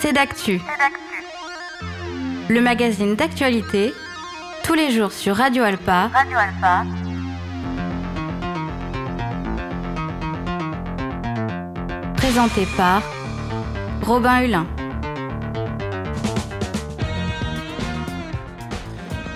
C'est d'actu. Le magazine d'actualité, tous les jours sur Radio Alpa. Radio Alpa. Présenté par Robin Hulin.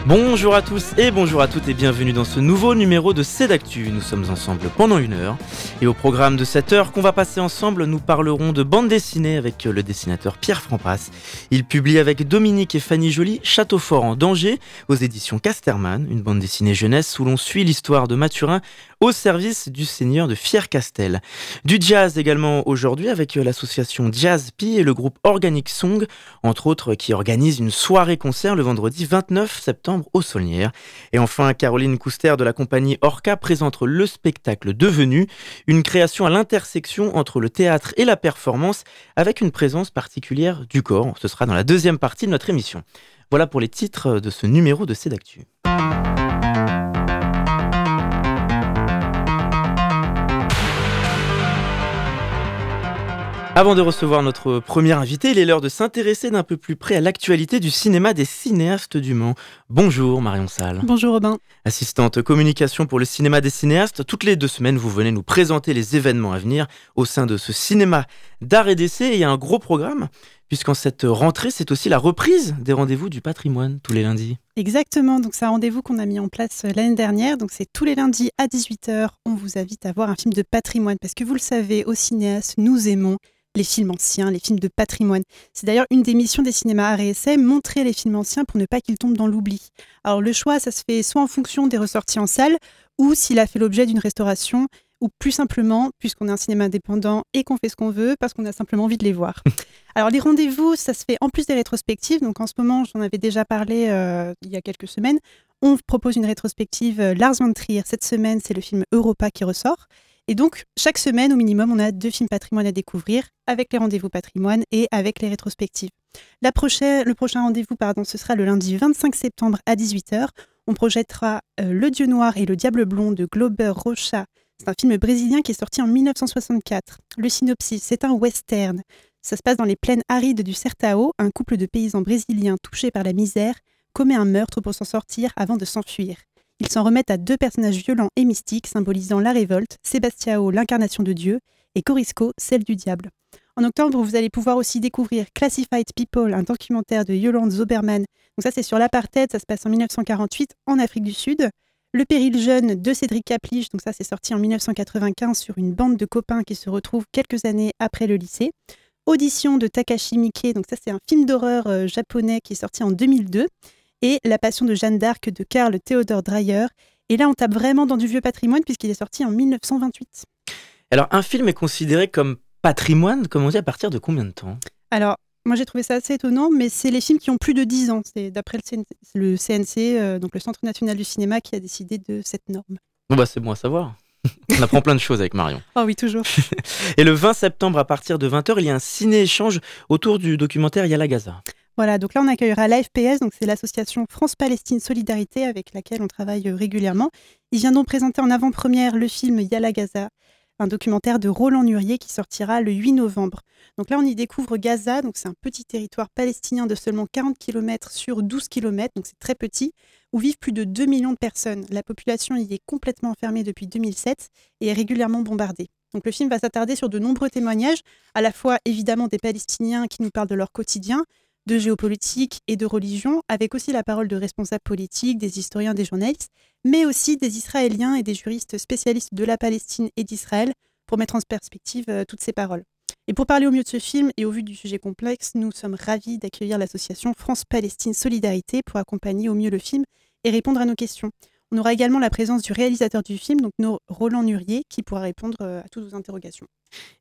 Bonjour à tous et bonjour à toutes et bienvenue dans ce nouveau numéro de C'est d'actu. Nous sommes ensemble pendant une heure et au programme de cette heure qu'on va passer ensemble, nous parlerons de bande dessinée avec le dessinateur Pierre Frampas. Il publie avec Dominique et Fanny Joly Château Fort en danger aux éditions Casterman, une bande dessinée jeunesse où l'on suit l'histoire de Mathurin au service du seigneur de Fier-Castel. Du jazz également aujourd'hui avec l'association Jazz Pi et le groupe Organic Song, entre autres qui organise une soirée-concert le vendredi 29 septembre au Saulnières. Et enfin, Caroline Couster de la compagnie Orca présente le spectacle Devenu, une création à l'intersection entre le théâtre et la performance avec une présence particulière du corps. Ce sera dans la deuxième partie de notre émission. Voilà pour les titres de ce numéro de Cédactu. Avant de recevoir notre premier invité, il est l'heure de s'intéresser d'un peu plus près à l'actualité du cinéma des cinéastes du Mans. Bonjour Marion Salle. Bonjour Robin. Assistante communication pour le cinéma des cinéastes, toutes les deux semaines vous venez nous présenter les événements à venir au sein de ce cinéma d'art et d'essai. il y a un gros programme, puisqu'en cette rentrée, c'est aussi la reprise des rendez-vous du patrimoine tous les lundis. Exactement, donc c'est un rendez-vous qu'on a mis en place euh, l'année dernière. Donc c'est tous les lundis à 18h. On vous invite à voir un film de patrimoine, parce que vous le savez, aux cinéastes, nous aimons les films anciens, les films de patrimoine. C'est d'ailleurs une des missions des cinémas essai, montrer les films anciens pour ne pas qu'ils tombent dans l'oubli. Alors le choix, ça se fait soit en fonction des ressorties en salle, ou s'il a fait l'objet d'une restauration, ou plus simplement, puisqu'on est un cinéma indépendant et qu'on fait ce qu'on veut, parce qu'on a simplement envie de les voir. Alors les rendez-vous, ça se fait en plus des rétrospectives. Donc en ce moment, j'en avais déjà parlé euh, il y a quelques semaines. On propose une rétrospective euh, Lars von Trier. Cette semaine, c'est le film Europa qui ressort. Et donc, chaque semaine, au minimum, on a deux films patrimoine à découvrir, avec les rendez-vous patrimoine et avec les rétrospectives. Le prochain rendez-vous, pardon, ce sera le lundi 25 septembre à 18h. On projettera euh, Le Dieu Noir et le Diable Blond de Glober Rocha. C'est un film brésilien qui est sorti en 1964. Le synopsis, c'est un western. Ça se passe dans les plaines arides du Sertao. Un couple de paysans brésiliens touchés par la misère commet un meurtre pour s'en sortir avant de s'enfuir. Ils s'en remettent à deux personnages violents et mystiques symbolisant la révolte, Sébastiao, l'incarnation de Dieu, et Corisco, celle du diable. En octobre, vous allez pouvoir aussi découvrir Classified People, un documentaire de Yolande Zoberman. Donc ça, c'est sur l'apartheid, ça se passe en 1948 en Afrique du Sud. Le péril jeune de Cédric Caplige, donc ça, c'est sorti en 1995 sur une bande de copains qui se retrouvent quelques années après le lycée. Audition de Takashi Miike, donc ça, c'est un film d'horreur euh, japonais qui est sorti en 2002 et La Passion de Jeanne d'Arc de Karl Theodor Dreyer. Et là, on tape vraiment dans du vieux patrimoine puisqu'il est sorti en 1928. Alors, un film est considéré comme patrimoine, comme on dit, à partir de combien de temps? Alors, moi, j'ai trouvé ça assez étonnant, mais c'est les films qui ont plus de 10 ans. C'est d'après le, CNC, euh, donc le Centre national du cinéma, qui a décidé de cette norme. Bon, bah, c'est bon à savoir. On apprend plein de choses avec Marion. Oh oui, toujours. Et le 20 septembre, à partir de 20h, il y a un ciné-échange autour du documentaire Yala Gaza. Voilà, donc là on accueillera l'AFPS, donc c'est l'association France-Palestine Solidarité avec laquelle on travaille euh, régulièrement. Ils viendront présenter en avant-première le film Yala Gaza, un documentaire de Roland Nurier qui sortira le 8 novembre. Donc là on y découvre Gaza, donc c'est un petit territoire palestinien de seulement 40 km sur 12 km, donc c'est très petit, où vivent plus de 2 millions de personnes. La population y est complètement enfermée depuis 2007 et est régulièrement bombardée. Donc le film va s'attarder sur de nombreux témoignages, à la fois évidemment des Palestiniens qui nous parlent de leur quotidien, de géopolitique et de religion, avec aussi la parole de responsables politiques, des historiens, des journalistes, mais aussi des Israéliens et des juristes spécialistes de la Palestine et d'Israël pour mettre en perspective euh, toutes ces paroles. Et pour parler au mieux de ce film et au vu du sujet complexe, nous sommes ravis d'accueillir l'association France-Palestine Solidarité pour accompagner au mieux le film et répondre à nos questions. On aura également la présence du réalisateur du film, donc Roland Nurier, qui pourra répondre euh, à toutes vos interrogations.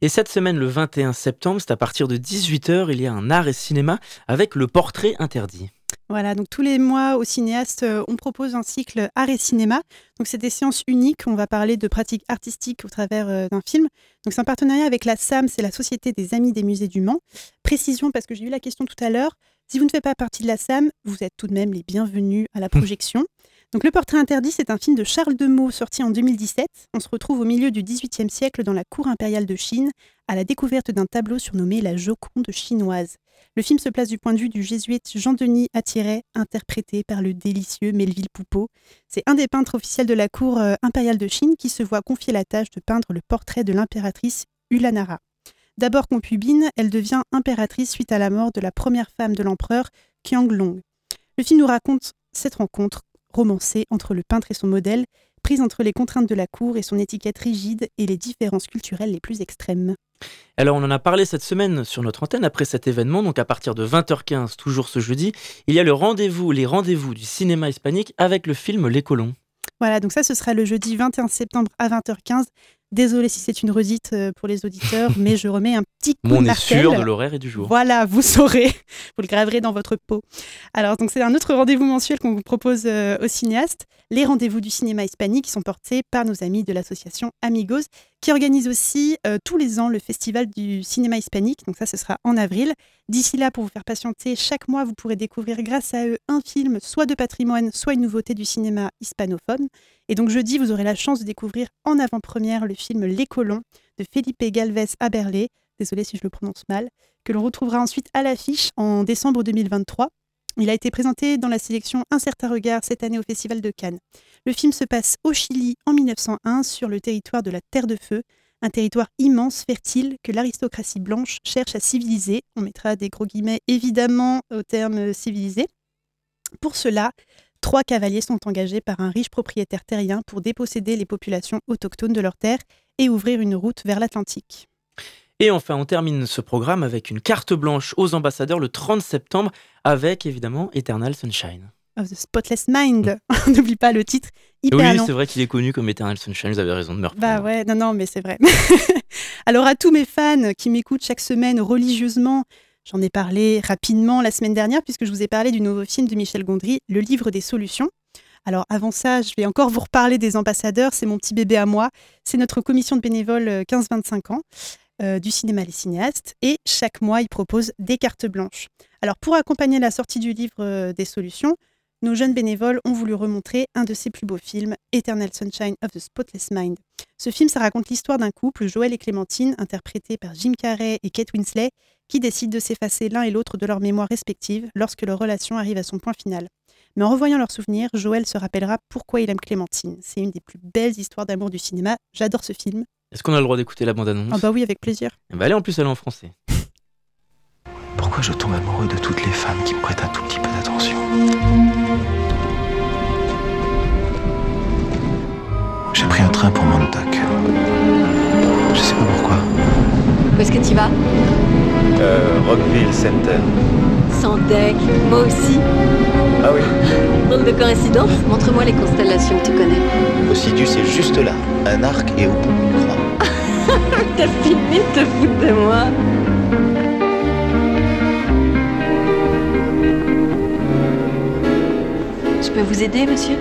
Et cette semaine, le 21 septembre, c'est à partir de 18h, il y a un art et cinéma avec le portrait interdit. Voilà, donc tous les mois au cinéaste, euh, on propose un cycle art et cinéma. Donc c'est des séances uniques, on va parler de pratiques artistiques au travers euh, d'un film. Donc c'est un partenariat avec la SAM, c'est la Société des Amis des Musées du Mans. Précision parce que j'ai eu la question tout à l'heure, si vous ne faites pas partie de la SAM, vous êtes tout de même les bienvenus à la projection. Le Portrait interdit, c'est un film de Charles Demeaux sorti en 2017. On se retrouve au milieu du XVIIIe siècle dans la cour impériale de Chine, à la découverte d'un tableau surnommé la Joconde chinoise. Le film se place du point de vue du jésuite Jean-Denis Attiret, interprété par le délicieux Melville Poupeau. C'est un des peintres officiels de la cour euh, impériale de Chine qui se voit confier la tâche de peindre le portrait de l'impératrice Ulanara. D'abord concubine, elle devient impératrice suite à la mort de la première femme de l'empereur, Qianglong. Le film nous raconte cette rencontre romancée entre le peintre et son modèle, prise entre les contraintes de la cour et son étiquette rigide et les différences culturelles les plus extrêmes. Alors on en a parlé cette semaine sur notre antenne après cet événement, donc à partir de 20h15, toujours ce jeudi, il y a le rendez-vous, les rendez-vous du cinéma hispanique avec le film Les Colons. Voilà, donc ça ce sera le jeudi 21 septembre à 20h15 Désolée si c'est une redite euh, pour les auditeurs, mais je remets un petit coup On de est martel. sûr de l'horaire et du jour. Voilà, vous saurez, vous le graverez dans votre peau. Alors, donc c'est un autre rendez-vous mensuel qu'on vous propose euh, aux cinéastes, les rendez-vous du cinéma hispanique qui sont portés par nos amis de l'association Amigos, qui organise aussi euh, tous les ans le festival du cinéma hispanique. Donc ça, ce sera en avril. D'ici là, pour vous faire patienter, chaque mois, vous pourrez découvrir grâce à eux un film, soit de patrimoine, soit une nouveauté du cinéma hispanophone. Et donc jeudi, vous aurez la chance de découvrir en avant-première le film Les Colons de Felipe Galvez Aberlé, désolé si je le prononce mal, que l'on retrouvera ensuite à l'affiche en décembre 2023. Il a été présenté dans la sélection Un certain regard cette année au Festival de Cannes. Le film se passe au Chili en 1901 sur le territoire de la Terre de Feu, un territoire immense, fertile, que l'aristocratie blanche cherche à civiliser. On mettra des gros guillemets évidemment au terme civilisé. Pour cela, trois cavaliers sont engagés par un riche propriétaire terrien pour déposséder les populations autochtones de leurs terres et ouvrir une route vers l'Atlantique. Et enfin, on termine ce programme avec une carte blanche aux ambassadeurs le 30 septembre avec évidemment Eternal Sunshine. Of the Spotless Mind, n'oublie pas le titre hyper oui, c'est vrai qu'il est connu comme Eternal Sunshine, vous avez raison de me reprendre. Bah ouais, non, non, mais c'est vrai. Alors à tous mes fans qui m'écoutent chaque semaine religieusement, j'en ai parlé rapidement la semaine dernière puisque je vous ai parlé du nouveau film de Michel Gondry, Le Livre des Solutions. Alors avant ça, je vais encore vous reparler des ambassadeurs, c'est mon petit bébé à moi, c'est notre commission de bénévoles euh, 15-25 ans euh, du cinéma Les Cinéastes et chaque mois ils proposent des cartes blanches. Alors pour accompagner la sortie du livre euh, des solutions, nos jeunes bénévoles ont voulu remontrer un de ses plus beaux films, Eternal Sunshine of the Spotless Mind. Ce film, ça raconte l'histoire d'un couple, Joël et Clémentine, interprétés par Jim Carrey et Kate Winslet, qui décident de s'effacer l'un et l'autre de leurs mémoires respectives lorsque leur relation arrive à son point final. Mais en revoyant leurs souvenirs, Joël se rappellera pourquoi il aime Clémentine. C'est une des plus belles histoires d'amour du cinéma. J'adore ce film. Est-ce qu'on a le droit d'écouter la bande-annonce? Ah bah oui, avec plaisir. Eh Elle est en plus elle est en français. Pourquoi je tombe amoureux de toutes les femmes qui me prêtent un tout petit peu d'attention? Train pour Montauk. Je sais pas pourquoi. Où est-ce que tu vas? Euh, Rockville Center. Sans deck, moi aussi. Ah oui. Drôle de coïncidence. Montre-moi les constellations que tu connais. Ossidu, c'est juste là. Un arc et au bout une croix. T'as fini de te foutre de moi. Je peux vous aider, monsieur?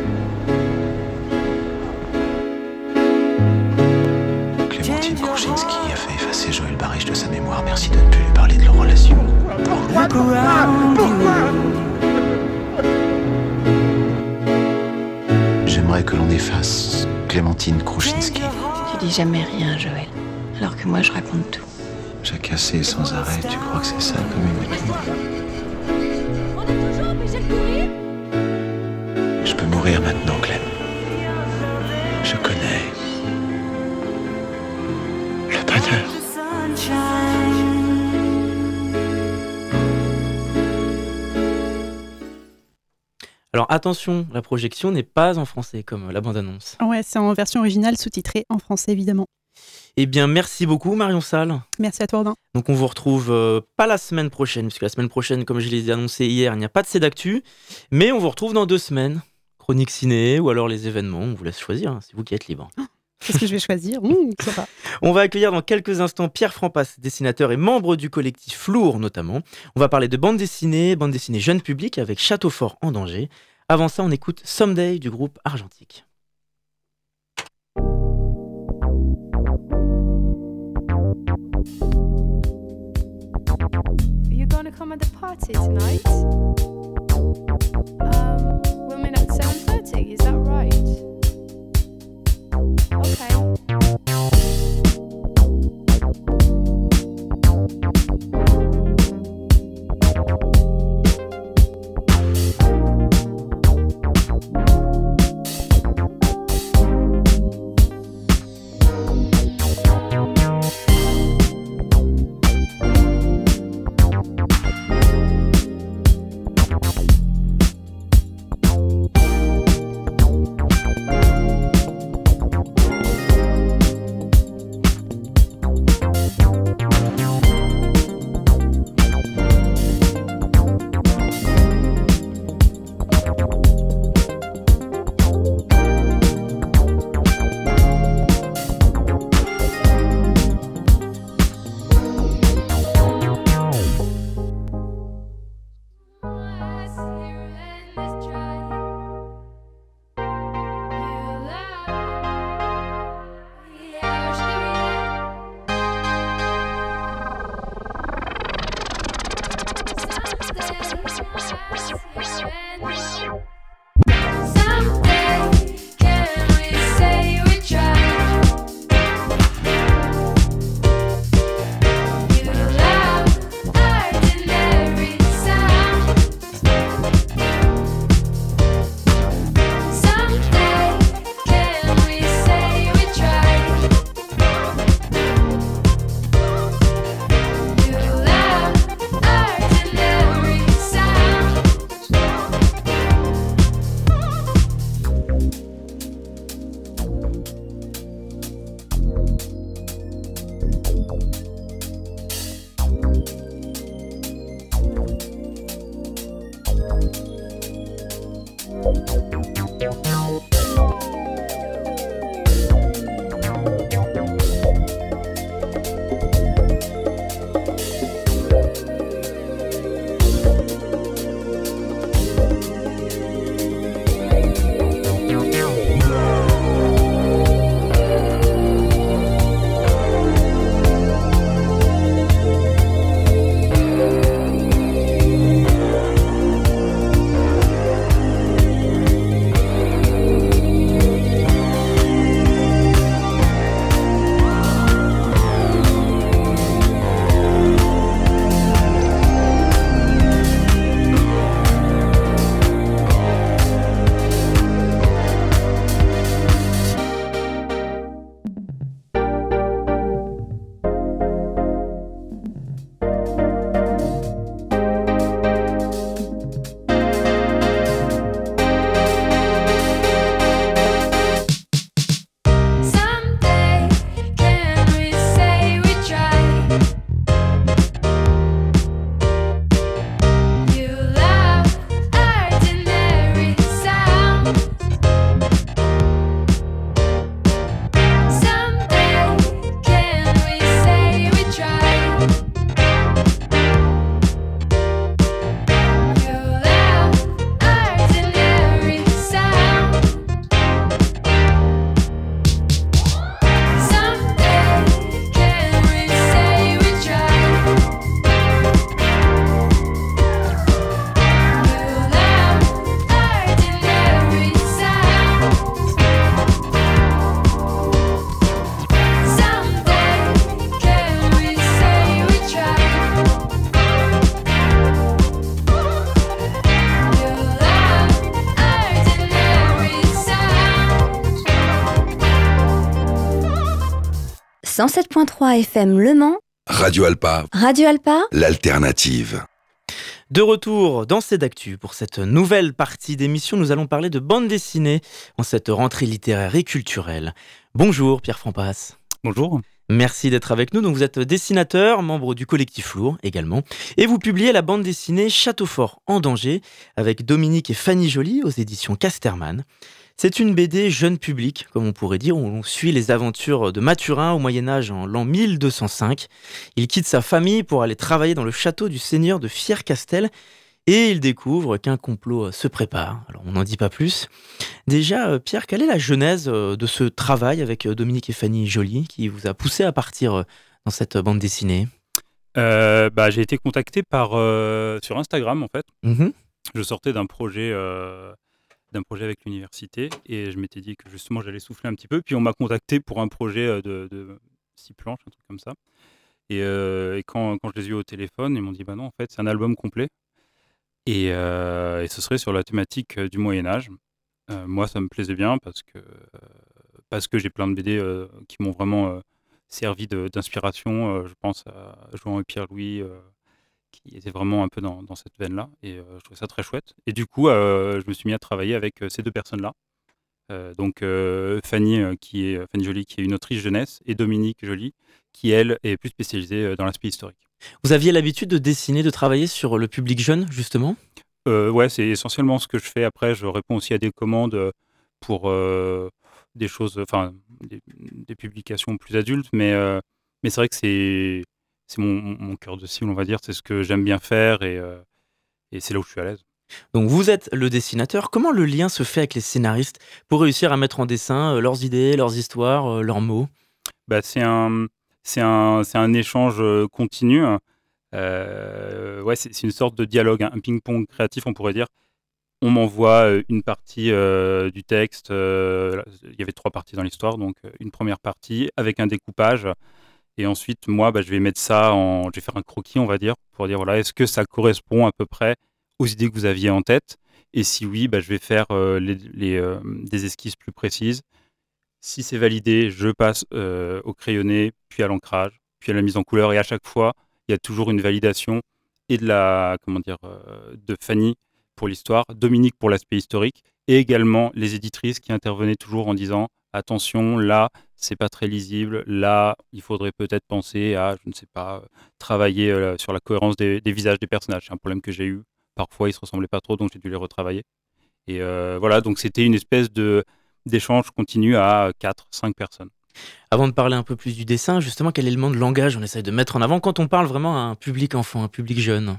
J'aimerais que l'on efface Clémentine Kruczynski. Tu dis jamais rien, Joël. Alors que moi, je raconte tout. Jacassé sans arrêt, tu crois que c'est ça comme Je peux mourir maintenant, attention, la projection n'est pas en français comme la bande-annonce. Ouais, c'est en version originale, sous-titrée en français évidemment. Eh bien merci beaucoup Marion Salle. Merci à toi, Ordin. Donc on vous retrouve euh, pas la semaine prochaine, puisque la semaine prochaine, comme je l'ai annoncé hier, il n'y a pas de C d'actu, mais on vous retrouve dans deux semaines. Chronique ciné ou alors les événements, on vous laisse choisir, hein, c'est vous qui êtes libre. Qu'est-ce que je vais choisir? Mmh, sympa. On va accueillir dans quelques instants Pierre Frampas, dessinateur et membre du collectif Flour notamment. On va parler de bande dessinée, bande dessinée jeune public avec Château Fort en danger. Avant ça, on écoute Someday du groupe Argentique. Are you going to come at the party tonight? Um, we'll meet at 7.30, is 107.3 FM Le Mans. Radio Alpa. Radio Alpa. L'alternative. De retour dans d'actu pour cette nouvelle partie d'émission, nous allons parler de bande dessinée en cette rentrée littéraire et culturelle. Bonjour Pierre Frampas. Bonjour. Merci d'être avec nous. Donc vous êtes dessinateur, membre du collectif Lourd également, et vous publiez la bande dessinée Château fort en danger avec Dominique et Fanny Joly aux éditions Casterman. C'est une BD jeune public, comme on pourrait dire, où on suit les aventures de Mathurin au Moyen Âge en l'an 1205. Il quitte sa famille pour aller travailler dans le château du seigneur de Fiercastel et il découvre qu'un complot se prépare. Alors on n'en dit pas plus. Déjà, euh, Pierre, quelle est la genèse euh, de ce travail avec euh, Dominique et Fanny Joly qui vous a poussé à partir dans cette bande dessinée? Bah, J'ai été contacté par, sur Instagram en fait. Mmh Je sortais d'un projet d'un projet avec l'université et je m'étais dit que justement j'allais souffler un petit peu. Puis on m'a contacté pour un projet euh, de, six planches, un truc comme ça. Et, euh, quand, quand, je les ai eu au téléphone, ils m'ont dit bah non, en fait, c'est un album complet. Et, euh, et, ce serait sur la thématique du Moyen-Âge. moi, ça me plaisait bien parce que, parce que j'ai plein de BD qui m'ont vraiment servi d'inspiration. je pense à Jean et Pierre-Louis qui était vraiment un peu dans, cette veine-là. Et euh, je trouvais ça très chouette. Et du coup, euh, je me suis mis à travailler avec euh, ces deux personnes-là. donc Fanny, qui est, Fanny Joly, qui est une autrice jeunesse, et Dominique Joly, qui, elle, est plus spécialisée dans l'aspect historique. Vous aviez l'habitude de dessiner, de travailler sur le public jeune, justement? Euh, Ouais, c'est essentiellement ce que je fais. Après, je réponds aussi à des commandes pour des choses, enfin, des, publications plus adultes, mais, mais c'est vrai que c'est c'est mon, cœur de cible, on va dire. C'est ce que j'aime bien faire euh, et, c'est là où je suis à l'aise. Donc vous êtes le dessinateur. Comment le lien se fait avec les scénaristes pour réussir à mettre en dessin euh, leurs idées, leurs histoires, euh, leurs mots? Bah, C'est un, un, un, échange continu. ouais, c'est une sorte de dialogue, un ping-pong créatif, on pourrait dire. On m'envoie une partie du texte. il y avait trois parties dans l'histoire, donc une première partie avec un découpage et ensuite, moi, bah, je vais mettre ça en. Je vais faire un croquis, on va dire, pour dire voilà, est-ce que ça correspond à peu près aux idées que vous aviez en tête? Et si oui, bah, je vais faire euh, euh, des esquisses plus précises. Si c'est validé, je passe euh, au crayonné, puis à l'ancrage, puis à la mise en couleur. Et à chaque fois, il y a toujours une validation et de la comment dire de Fanny pour l'histoire, Dominique pour l'aspect historique, et également les éditrices qui intervenaient toujours en disant attention, là, c'est pas très lisible. Là, il faudrait peut-être penser à, je ne sais pas, travailler euh, sur la cohérence des, visages des personnages. C'est un problème que j'ai eu. Parfois, ils se ressemblaient pas trop, donc j'ai dû les retravailler. Et euh, voilà, donc c'était une espèce de d'échange continu à 4, 5 personnes. Avant de parler un peu plus du dessin, justement, quel élément de langage? On essaye de mettre en avant quand on parle vraiment à un public enfant, un public jeune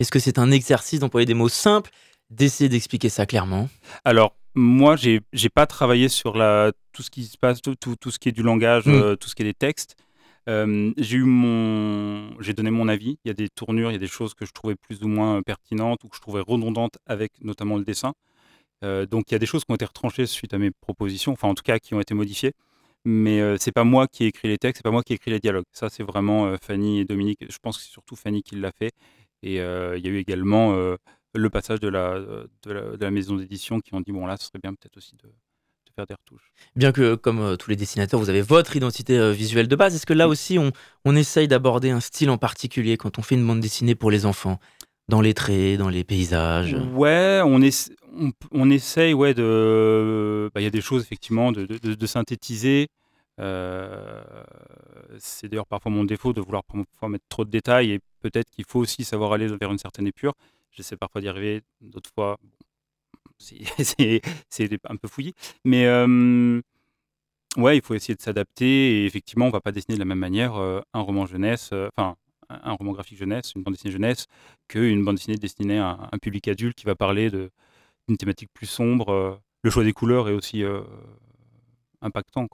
Est-ce que c'est un exercice d'employer des mots simples, d'essayer d'expliquer ça clairement Alors, moi, j'ai n'ai pas travaillé sur la, tout ce qui se passe, tout, tout, ce qui est du langage, mm. euh, tout ce qui est des textes. Euh, j'ai eu mon, j'ai donné mon avis. Il y a des tournures, il y a des choses que je trouvais plus ou moins pertinentes ou que je trouvais redondantes avec notamment le dessin. Euh, donc il y a des choses qui ont été retranchées suite à mes propositions, enfin en tout cas qui ont été modifiées. Mais c'est pas moi qui ai écrit les textes, c'est pas moi qui ai écrit les dialogues. Ça c'est vraiment Fanny et Dominique. Je pense que c'est surtout Fanny qui l'a fait. Et il y a eu également le passage de la, de la, maison d'édition qui ont dit bon là, ce serait bien peut-être aussi de, faire des retouches. Bien que, comme euh, tous les dessinateurs, vous avez votre identité euh, visuelle de base, est-ce que là aussi on, on essaye d'aborder un style en particulier quand on fait une bande dessinée pour les enfants? Dans les traits, dans les paysages? Ouais, on, est, on, essaye ouais, de. Bah, il y a des choses effectivement de, de, synthétiser. Euh, c'est d'ailleurs parfois mon défaut de vouloir parfois mettre trop de détails et peut-être qu'il faut aussi savoir aller vers une certaine épure. J'essaie parfois d'y arriver, d'autres fois, c'est un peu fouillis. Mais ouais, il faut essayer de s'adapter. Et effectivement, on ne va pas dessiner de la même manière un roman jeunesse, enfin, un roman graphique jeunesse, une bande dessinée jeunesse, qu'une bande dessinée destinée à un public adulte qui va parler d'une thématique plus sombre. le choix des couleurs est aussi impactant.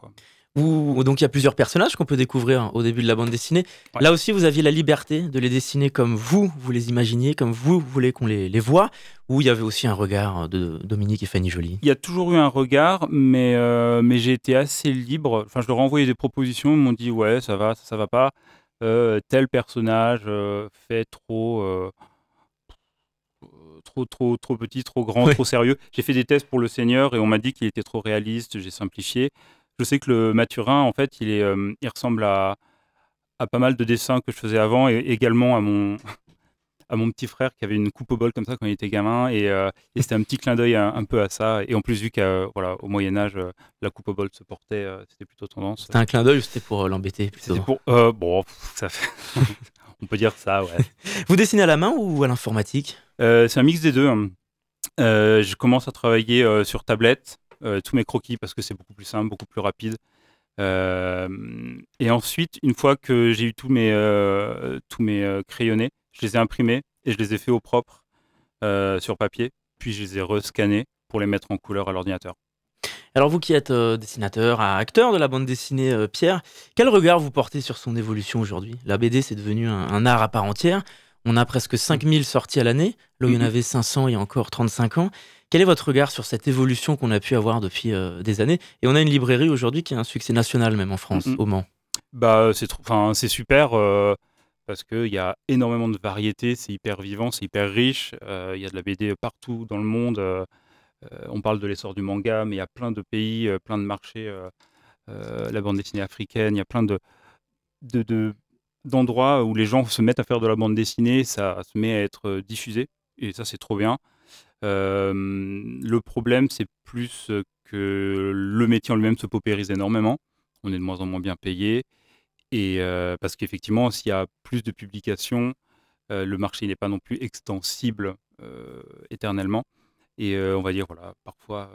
Donc il y a plusieurs personnages qu'on peut découvrir au début de la bande dessinée. Là aussi, vous aviez la liberté de les dessiner comme vous, vous les imaginiez, comme vous, voulez qu'on les, les voit, ou il y avait aussi un regard de Dominique et Fanny Joly Il y a toujours eu un regard, mais, euh, mais j'ai été assez libre. Enfin, je leur ai envoyé des propositions, ils m'ont dit ouais, ça va, ça, ça va pas. Euh, tel personnage euh, fait trop trop, trop, trop petit, trop grand, trop sérieux. J'ai fait des tests pour le Seigneur et on m'a dit qu'il était trop réaliste, j'ai simplifié. Je sais que le Maturin, en fait, il, est, il ressemble à, à pas mal de dessins que je faisais avant et également à mon, à mon petit frère qui avait une coupe au bol comme ça quand il était gamin et, c'était un petit clin d'œil un, peu à ça. Et en plus vu qu'au voilà, Moyen Âge la coupe au bol se portait c'était plutôt tendance. C'était un clin d'œil ou c'était pour l'embêter c'était pour bon ça fait on peut dire ça ouais. Vous dessinez à la main ou à l'informatique? C'est un mix des deux hein. je commence à travailler sur tablette tous mes croquis parce que c'est beaucoup plus simple beaucoup plus rapide et ensuite, une fois que j'ai eu tous mes, tous mes crayonnés, je les ai imprimés et je les ai fait au propre sur papier, puis je les ai rescannés pour les mettre en couleur à l'ordinateur. Alors vous qui êtes dessinateur, acteur de la bande dessinée, Pierre, quel regard vous portez sur son évolution aujourd'hui? La BD, c'est devenu un, art à part entière. On a presque 5000 sorties à l'année, là où il y en mmh avait 500 il y a encore 35 ans. Quel est votre regard sur cette évolution qu'on a pu avoir depuis euh, des années? Et on a une librairie aujourd'hui qui a un succès national même en France, au Mans. Bah, c'est enfin, c'est super euh, parce qu'il y a énormément de variétés, c'est hyper vivant, c'est hyper riche. Euh, il y a de la BD partout dans le monde. on parle de l'essor du manga, mais il y a plein de pays, plein de marchés. la bande dessinée africaine, il y a plein de, de, d'endroits où les gens se mettent à faire de la bande dessinée, ça se met à être diffusé. Et ça, c'est trop bien le problème, c'est plus que le métier en lui-même se paupérise énormément. On est de moins en moins bien payé. Et parce qu'effectivement, s'il y a plus de publications, le marché n'est pas non plus extensible éternellement. Et on va dire, voilà, parfois,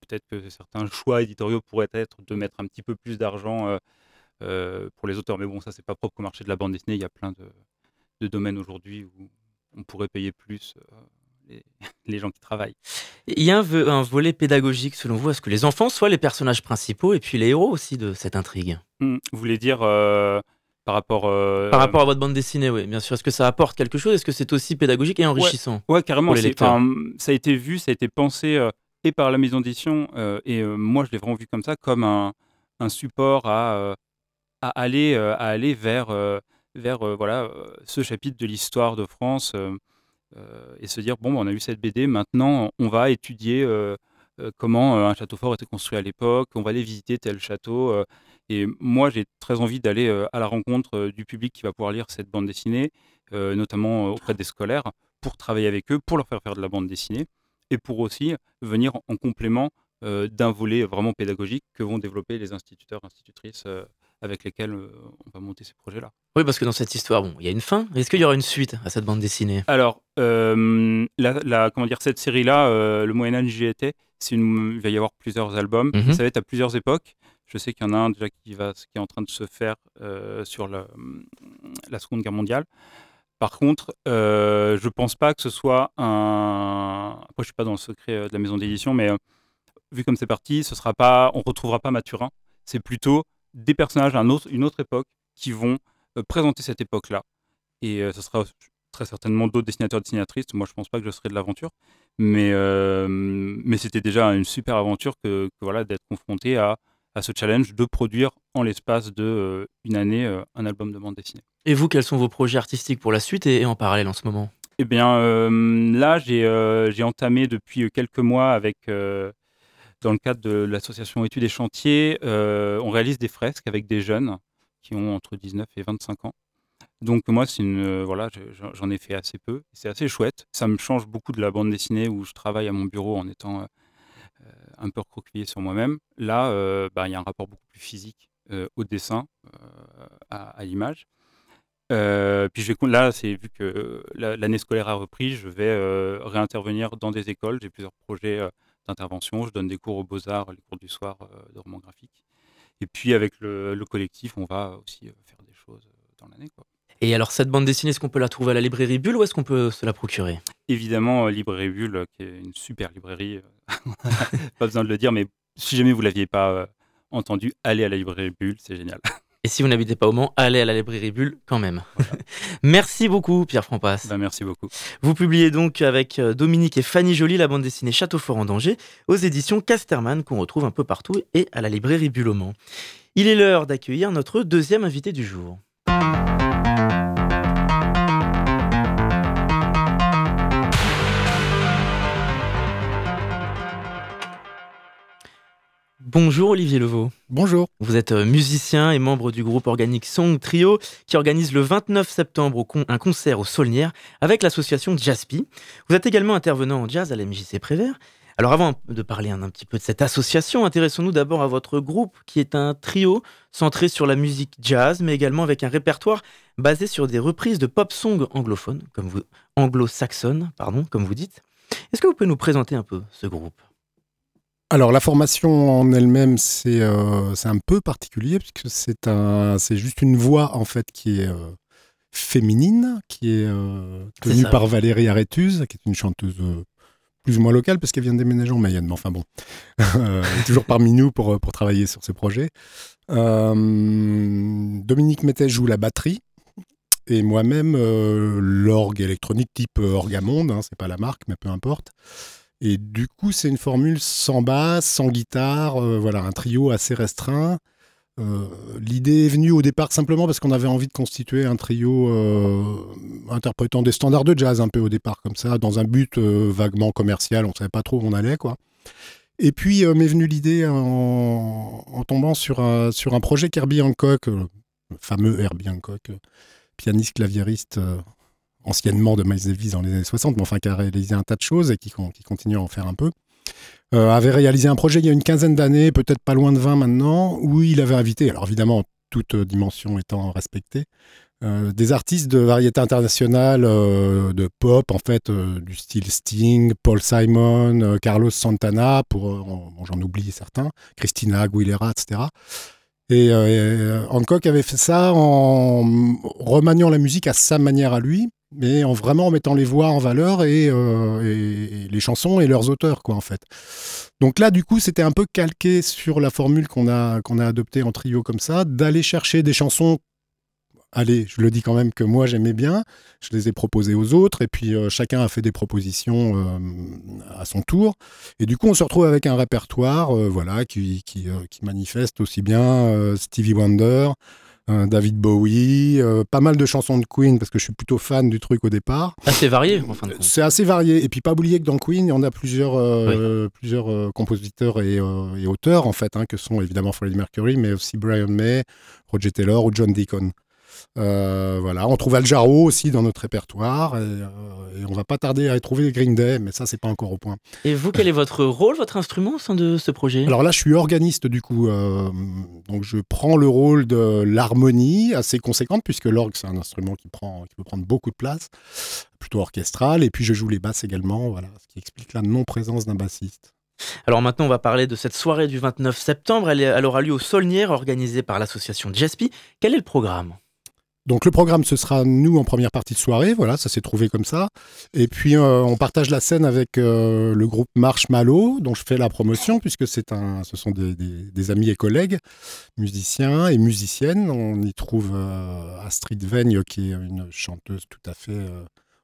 peut-être que certains choix éditoriaux pourraient être de mettre un petit peu plus d'argent pour les auteurs. Mais bon, ça, c'est pas propre au marché de la bande dessinée. Il y a plein de, de domaines aujourd'hui où on pourrait payer plus les, gens qui travaillent. Il y a un, volet pédagogique selon vous, est-ce que les enfants soient les personnages principaux et puis les héros aussi de cette intrigue? Mmh, Vous voulez dire euh, par rapport euh, Par rapport à votre bande dessinée, oui, bien sûr. Est-ce que ça apporte quelque chose? Est-ce que c'est aussi pédagogique et enrichissant Ouais, carrément. ça a été vu, ça a été pensé euh, et par la maison d'édition et moi je l'ai vraiment vu comme ça, comme un, support à, à aller, à aller vers, vers voilà, ce chapitre de l'histoire de France. Euh, et se dire bon, on a eu cette BD, maintenant on va étudier euh, euh, comment un château fort était construit à l'époque, on va aller visiter tel château. et moi, j'ai très envie d'aller à la rencontre du public qui va pouvoir lire cette bande dessinée, notamment auprès des scolaires, pour travailler avec eux, pour leur faire faire de la bande dessinée, et pour aussi venir en complément d'un volet vraiment pédagogique que vont développer les instituteurs, institutrices avec lesquels on va monter ces projets-là. Oui, parce que dans cette histoire, bon, il y a une fin. Est-ce qu'il y aura une suite à cette bande dessinée? Alors, la, comment dire, cette série-là, Le Moyen Âge j'y étais. Une, il va y avoir plusieurs albums. Mmh Ça va être à plusieurs époques. Je sais qu'il y en a un déjà qui, va, qui est en train de se faire sur la, la Seconde Guerre mondiale. Par contre, je ne pense pas que ce soit un. Après, je ne suis pas dans le secret de la maison d'édition, mais vu comme c'est parti, ce sera pas, on retrouvera pas Mathurin. C'est plutôt des personnages à une autre époque qui vont euh, présenter cette époque-là. Et euh, ce sera très certainement d'autres dessinateurs et dessinatrices. Moi, je pense pas que je serai de l'aventure. Mais, euh, mais c'était déjà une super aventure que, voilà, d'être confronté à, à, ce challenge de produire en l'espace de une année un album de bande dessinée. Et vous, quels sont vos projets artistiques pour la suite et, en parallèle en ce moment? Eh bien, là, j'ai entamé depuis quelques mois avec dans le cadre de l'association Études et Chantiers, euh, on réalise des fresques avec des jeunes qui ont entre 19 et 25 ans. Donc moi, c'est une, euh, voilà, j'en ai fait assez peu. C'est assez chouette. Ça me change beaucoup de la bande dessinée où je travaille à mon bureau en étant euh, un peu recroquevillé sur moi-même. Là, bah, il y a un rapport beaucoup plus physique au dessin, à, l'image. puis je vais, là, vu que l'année scolaire a repris, je vais réintervenir dans des écoles. J'ai plusieurs projets d'intervention. Je donne des cours aux Beaux-Arts, les cours du soir euh, de roman graphique. Et puis avec le, collectif, on va aussi euh, faire des choses euh, dans l'année. Et alors cette bande dessinée, est-ce qu'on peut la trouver à la librairie Bulle ou est-ce qu'on peut se la procurer? Évidemment, Librairie Bulle, qui est une super librairie. pas besoin de le dire, mais si jamais vous ne l'aviez pas entendu, allez à la librairie Bulle, c'est génial. Et si vous n'habitez pas au Mans, allez à la librairie Bulle quand même. merci beaucoup, Pierre Frampas. Ben, merci beaucoup. Vous publiez donc avec euh, Dominique et Fanny Joly la bande dessinée Château Fort en danger aux éditions Casterman qu'on retrouve un peu partout et à la librairie Bulle au Mans. Il est l'heure d'accueillir notre deuxième invité du jour. Bonjour Olivier Levaux. Bonjour. Vous êtes euh, musicien et membre du groupe organique Song Trio qui organise le 29 septembre un concert au Saulnières avec l'association Jaspy. Vous êtes également intervenant en jazz à la MJC Prévert. Alors avant de parler un, petit peu de cette association, intéressons-nous d'abord à votre groupe qui est un trio centré sur la musique jazz mais également avec un répertoire basé sur des reprises de pop song anglophones, comme vous anglo-saxonnes, pardon, comme vous dites. Est-ce que vous pouvez nous présenter un peu ce groupe? Alors la formation en elle-même, c'est euh, un peu particulier puisque c'est un, juste une voix en fait qui est euh, féminine, qui est euh, tenue par Valérie Arétuse, qui est une chanteuse plus ou moins locale parce qu'elle vient de déménager en Mayenne. Mais enfin bon, elle est toujours parmi nous pour, pour travailler sur ce projet. Dominique Mettet joue la batterie. Et moi-même, l'orgue électronique type Orgamonde, hein, c'est pas la marque, mais peu importe. Et du coup, c'est une formule sans basse, sans guitare, euh, voilà, un trio assez restreint. Euh, l'idée est venue au départ simplement parce qu'on avait envie de constituer un trio euh, interprétant des standards de jazz un peu au départ comme ça, dans un but vaguement commercial, on ne savait pas trop où on allait quoi. Et puis m'est venue l'idée en, tombant sur un, sur un projet Herbie Hancock, le fameux Herbie Hancock, pianiste claviériste anciennement de Miles Davis dans les années 60, mais enfin qui a réalisé un tas de choses et qui, continue à en faire un peu, euh, avait réalisé un projet il y a une quinzaine d'années, peut-être pas loin de 20 maintenant, où il avait invité, alors évidemment toute dimension étant respectée, euh, des artistes de variété internationale, euh, de pop en fait, du style Sting, Paul Simon, Carlos Santana, pour j'en oublie certains, Christina Aguilera, etc. Et Hancock avait fait ça en remaniant la musique à sa manière à lui, mais en vraiment en mettant les voix en valeur euh, et, les chansons et leurs auteurs, quoi, en fait. Donc là, du coup, c'était un peu calqué sur la formule qu'on a, qu'on a adoptée en trio comme ça, d'aller chercher des chansons. Allez, je le dis quand même que moi j'aimais bien, je les ai proposées aux autres, et puis euh, chacun a fait des propositions euh, à son tour. Et du coup, on se retrouve avec un répertoire voilà, qui, qui, manifeste aussi bien Stevie Wonder, David Bowie, euh, pas mal de chansons de Queen parce que je suis plutôt fan du truc au départ. Assez varié en fin de compte. C'est assez varié et puis pas oublier que dans Queen il y en a plusieurs, euh, plusieurs euh, compositeurs et, auteurs en fait, hein, que sont évidemment Freddie Mercury mais aussi Brian May, Roger Taylor ou John Deacon. Euh, voilà, on trouve Al Jarreau aussi dans notre répertoire et, euh, et, on va pas tarder à y trouver Green Day, mais ça c'est pas encore au point. Et vous, quel est votre rôle, votre instrument au sein de ce projet? Alors là, je suis organiste du coup, euh, donc je prends le rôle de l'harmonie assez conséquente puisque l'orgue c'est un instrument qui prend, qui peut prendre beaucoup de place, plutôt orchestral, et puis je joue les basses également, voilà, ce qui explique la non présence d'un bassiste. Alors maintenant, on va parler de cette soirée du 29 septembre. Elle, elle aura lieu au Saulnières, organisée par l'association Jaspi. Quel est le programme? Donc le programme, ce sera nous en première partie de soirée, voilà, ça s'est trouvé comme ça. Et puis euh, on partage la scène avec euh, le groupe Marshmallow, dont je fais la promotion, puisque c'est un, ce sont des, amis et collègues, musiciens et musiciennes. On y trouve euh, Astrid Veigne, qui est une chanteuse tout à fait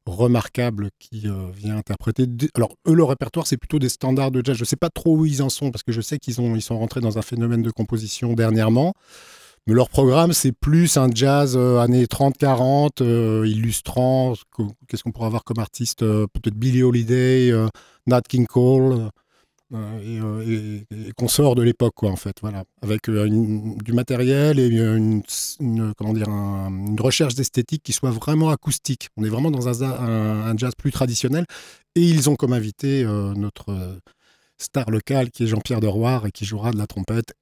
remarquable, qui vient interpréter... Alors eux, leur répertoire, c'est plutôt des standards de jazz. Je ne sais pas trop où ils en sont, parce que je sais qu'ils ils sont rentrés dans un phénomène de composition dernièrement. Mais leur programme, c'est plus un jazz euh, années 30-40, euh, illustrant, qu'est-ce qu'on pourrait avoir comme artiste euh, Peut-être Billie Holiday, Nat King Cole, et, consorts de l'époque, quoi, en fait. Voilà. Avec du matériel et une, comment dire, une recherche d'esthétique qui soit vraiment acoustique. On est vraiment dans un, jazz plus traditionnel. Et ils ont comme invité notre star local qui est Jean-Pierre Deroir et qui jouera de la trompette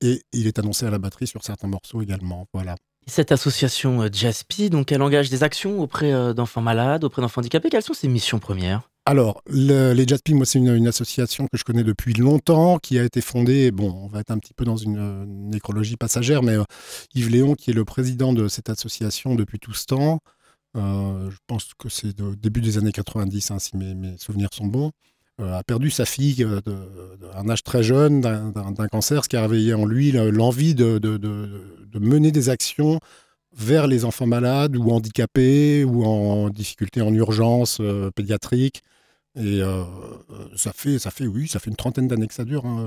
et il est annoncé à la batterie sur certains morceaux également. Voilà. Cette association euh, Jaspi, donc elle engage des actions auprès euh, d'enfants malades, auprès d'enfants handicapés. Quelles sont ses missions premières? Alors, les Jaspi, moi, c'est une, association que je connais depuis longtemps, qui a été fondée, bon, on va être un petit peu dans une, nécrologie passagère, mais euh, Yves Léon, qui est le président de cette association depuis tout ce temps, je pense que c'est au début des années 90, hein, si mes, souvenirs sont bons, a perdu sa fille euh, à un âge très jeune d'un cancer, ce qui a réveillé en lui l'envie de, mener des actions vers les enfants malades ou handicapés ou en difficulté en urgence euh, pédiatrique. Et ça fait, ça fait, oui, ça fait une trentaine d'années que ça dure hein,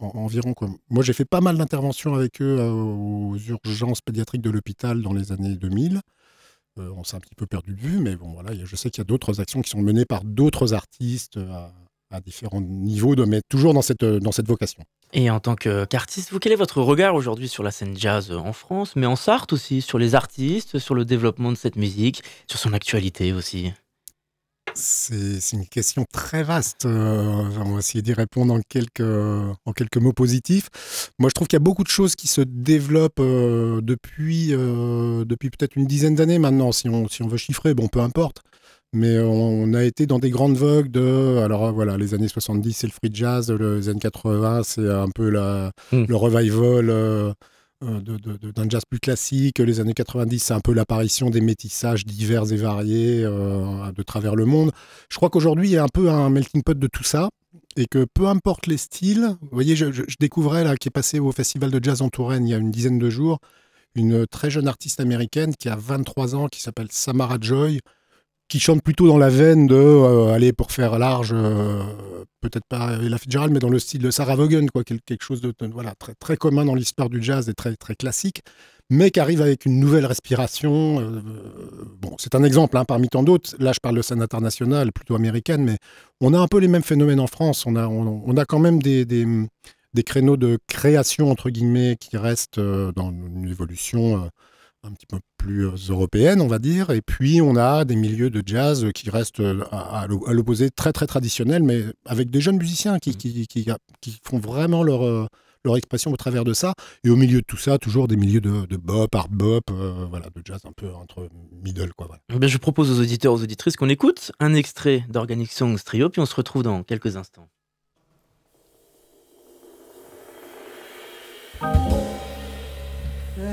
environ. Quoi. Moi, j'ai fait pas mal d'interventions avec eux aux urgences pédiatriques de l'hôpital dans les années 2000. Euh, on s'est un petit peu perdu de vue, mais bon, voilà, je sais qu'il y a d'autres actions qui sont menées par d'autres artistes euh, à différents niveaux, de, mais toujours dans cette, dans cette vocation. Et en tant qu'artiste, vous, quel est votre regard aujourd'hui sur la scène jazz en France, mais en Sarthe aussi, sur les artistes, sur le développement de cette musique, sur son actualité aussi? C'est une question très vaste. Euh, on va essayer d'y répondre en quelques, en quelques mots positifs. Moi, je trouve qu'il y a beaucoup de choses qui se développent euh, depuis, euh, depuis peut-être une dizaine d'années maintenant, si on, si on veut chiffrer, bon, peu importe mais on a été dans des grandes vogues de alors voilà les années 70 c'est le free jazz les années 80 c'est un peu la, hmm. le revival euh, d'un jazz plus classique les années 90 c'est un peu l'apparition des métissages divers et variés euh, de travers le monde. Je crois qu'aujourd'hui il y a un peu un melting pot de tout ça et que peu importe les styles vous voyez je, je découvrais là qui est passé au festival de jazz en Touraine il y a une dizaine de jours une très jeune artiste américaine qui a 23 ans qui s'appelle Samara Joy qui chante plutôt dans la veine de euh, aller pour faire large, euh, peut-être pas Ella Fitzgerald, mais dans le style de Sarah Vaughan, quoi, quelque chose de, voilà très très commun dans l'histoire du jazz et très très classique, mais qui arrive avec une nouvelle respiration. Euh, bon, c'est un exemple hein, parmi tant d'autres. Là, je parle de scène internationale, plutôt américaine, mais on a un peu les mêmes phénomènes en France. On a on, a quand même des, des, des créneaux de création entre guillemets qui restent dans une évolution un petit peu plus euh, européenne, on va dire. Et puis, on a des milieux de jazz qui restent euh, à, l'opposé très, très traditionnels, mais avec des jeunes musiciens qui, qui, qui, font vraiment leur, euh, leur expression au travers de ça. Et au milieu de tout ça, toujours des milieux de, de bop, art bop, voilà, de jazz un peu entre middle. Quoi, voilà. Eh je propose aux auditeurs, aux auditrices qu'on écoute un extrait d'Organic Songs Trio, puis on se retrouve dans quelques instants.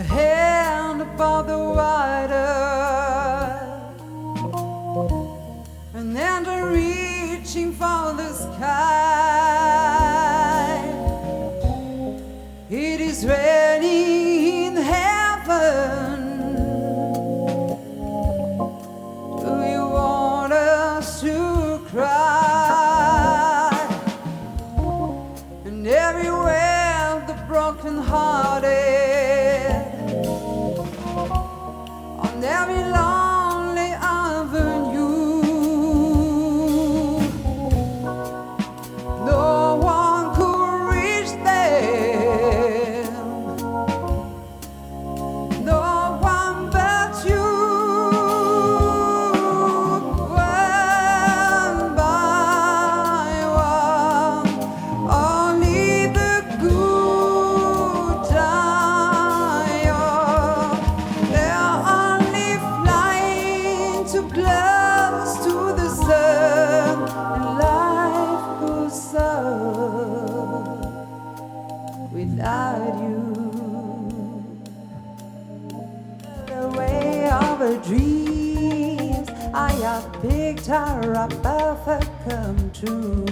hand above the water and then reaching for the sky. I picked her up off her come true.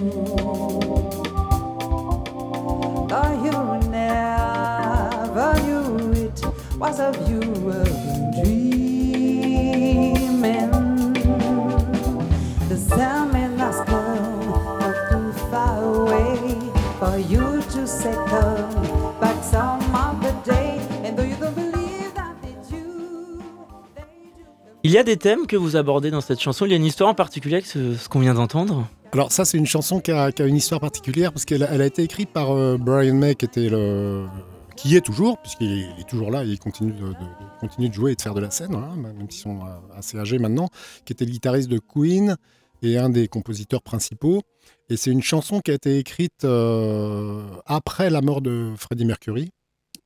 Oh, you never knew it was of you I've dreaming. The salmon last girl not too far away for you to say come back some other day. Il y a des thèmes que vous abordez dans cette chanson. Il y a une histoire en particulier avec ce, qu'on vient d'entendre Alors ça, c'est une chanson qui a, une histoire particulière parce qu'elle a été écrite par euh, Brian May, qui est toujours, puisqu'il est, toujours là, et il continue de, de jouer et de faire de la scène, hein, même s'ils sont euh, assez âgés maintenant, qui était le guitariste de Queen et un des compositeurs principaux. Et c'est une chanson qui a été écrite euh, après la mort de Freddie Mercury,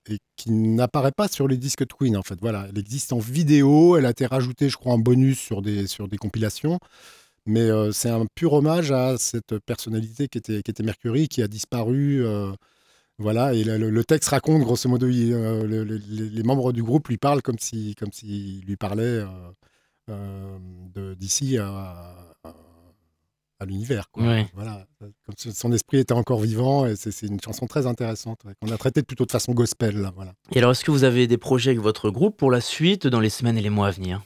et qui n'apparaît pas sur les disques Queen en fait. Voilà, elle existe en vidéo, elle a été rajoutée je crois en bonus sur des, sur des compilations, mais euh, c'est un pur hommage à cette personnalité qui était, qui était Mercury, qui a disparu. Euh, voilà, et le, texte raconte grosso modo, euh, les membres du groupe lui parlent comme s'il si, comme lui parlait d'ici à l'univers. Voilà, comme son esprit était encore vivant, et c'est une chanson très intéressante qu'on a traitée plutôt de façon gospel. Là, voilà. Et alors, est-ce que vous avez des projets avec votre groupe pour la suite dans les semaines et les mois à venir?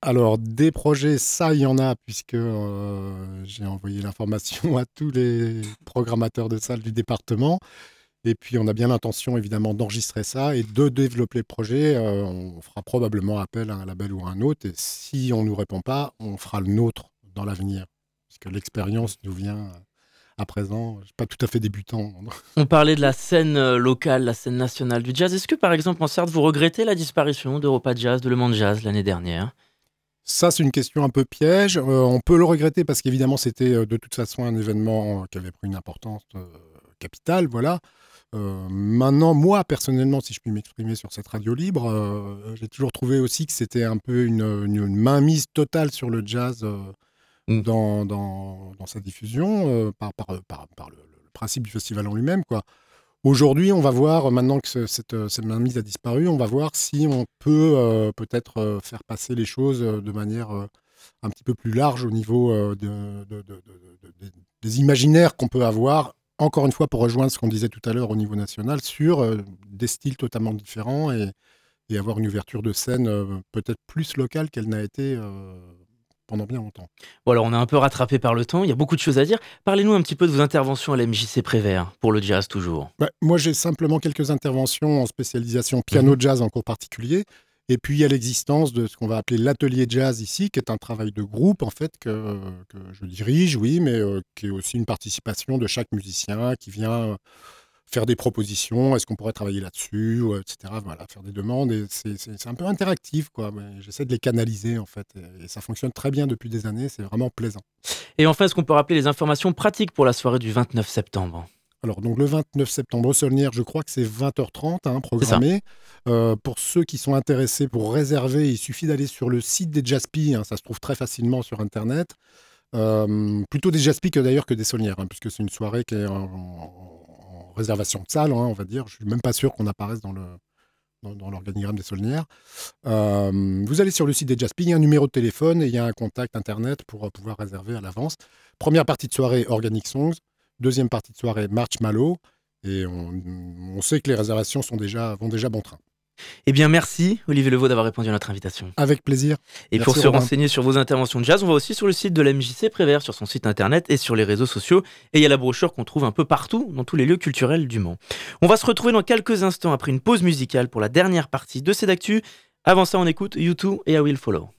Alors, des projets, ça, il y en a, puisque euh, j'ai envoyé l'information à tous les programmateurs de salles du département. Et puis, on a bien l'intention, évidemment, d'enregistrer ça et de développer le projet. Euh, on fera probablement appel à un label ou à un autre. Et si on ne nous répond pas, on fera le nôtre dans l'avenir que l'expérience nous vient à présent, je suis pas tout à fait débutant. On parlait de la scène euh, locale, la scène nationale du jazz. Est-ce que, par exemple, en Sarthe, vous regrettez la disparition d'Europa Jazz, de Le Monde Jazz l'année dernière? Ça, c'est une question un peu piège. Euh, on peut le regretter parce qu'évidemment, c'était euh, de toute façon un événement qui avait pris une importance capitale. Voilà. maintenant, moi, personnellement, si je puis m'exprimer sur cette radio libre, j'ai toujours trouvé aussi que c'était un peu une, une, mainmise totale sur le jazz dans, sa diffusion par, par, le, principe du festival en lui-même. Aujourd'hui, on va voir, maintenant que cette, cette mainmise a disparu, on va voir si on peut euh, peut-être euh, faire passer les choses euh, de manière un petit peu plus large au niveau de, des imaginaires qu'on peut avoir, encore une fois pour rejoindre ce qu'on disait tout à l'heure au niveau national, sur des styles totalement différents et, avoir une ouverture de scène peut-être plus locale qu'elle n'a été pendant bien longtemps. Alors on est un peu rattrapé par le temps, il y a beaucoup de choses à dire. Parlez-nous un petit peu de vos interventions à la MJC Prévert, pour le jazz toujours. Bah, moi j'ai simplement quelques interventions en spécialisation piano-jazz mhm. en cours particulier. Et puis il y a l'existence de ce qu'on va appeler l'atelier jazz ici, qui est un travail de groupe en fait que, que je dirige, oui, mais euh, qui est aussi une participation de chaque musicien qui vient faire des propositions, est-ce qu'on pourrait travailler là-dessus, etc. Voilà, faire des demandes. Et c'est un peu interactif, quoi. J'essaie de les canaliser, en fait. Et, ça fonctionne très bien depuis des années, c'est vraiment plaisant. Et enfin, est-ce qu'on peut rappeler les informations pratiques pour la soirée du 29 septembre? Alors, donc le 29 septembre au Solnière, je crois que c'est 20h30 hein, programmé. Euh, pour ceux qui sont intéressés pour réserver, il suffit d'aller sur le site des Jaspi, hein, ça se trouve très facilement sur Internet. Euh, plutôt des Jaspi que d'ailleurs que des Solnières, hein, puisque c'est une soirée qui est en, réservation de salle, hein, on va dire. Je suis même pas sûr qu'on apparaisse dans le dans, l'organigramme des Solnières. Euh, vous allez sur le site des Jaspi, il y a un numéro de téléphone et il y a un contact internet pour euh, pouvoir réserver à l'avance. Première partie de soirée, Organic Songs. Deuxième partie de soirée, March Malo. Et on, on, sait que les réservations sont déjà, vont déjà bon train. Eh bien, merci Olivier Levaux d'avoir répondu à notre invitation. Avec plaisir. Et pour se renseigner sur vos interventions de jazz, on va aussi sur le site de la MJC Prévert, sur son site internet et sur les réseaux sociaux. Et il y a la brochure qu'on trouve un peu partout dans tous les lieux culturels du Mans. On va se retrouver dans quelques instants après une pause musicale pour la dernière partie de cette actu. Avant ça, on écoute YouTube et I Will Follow.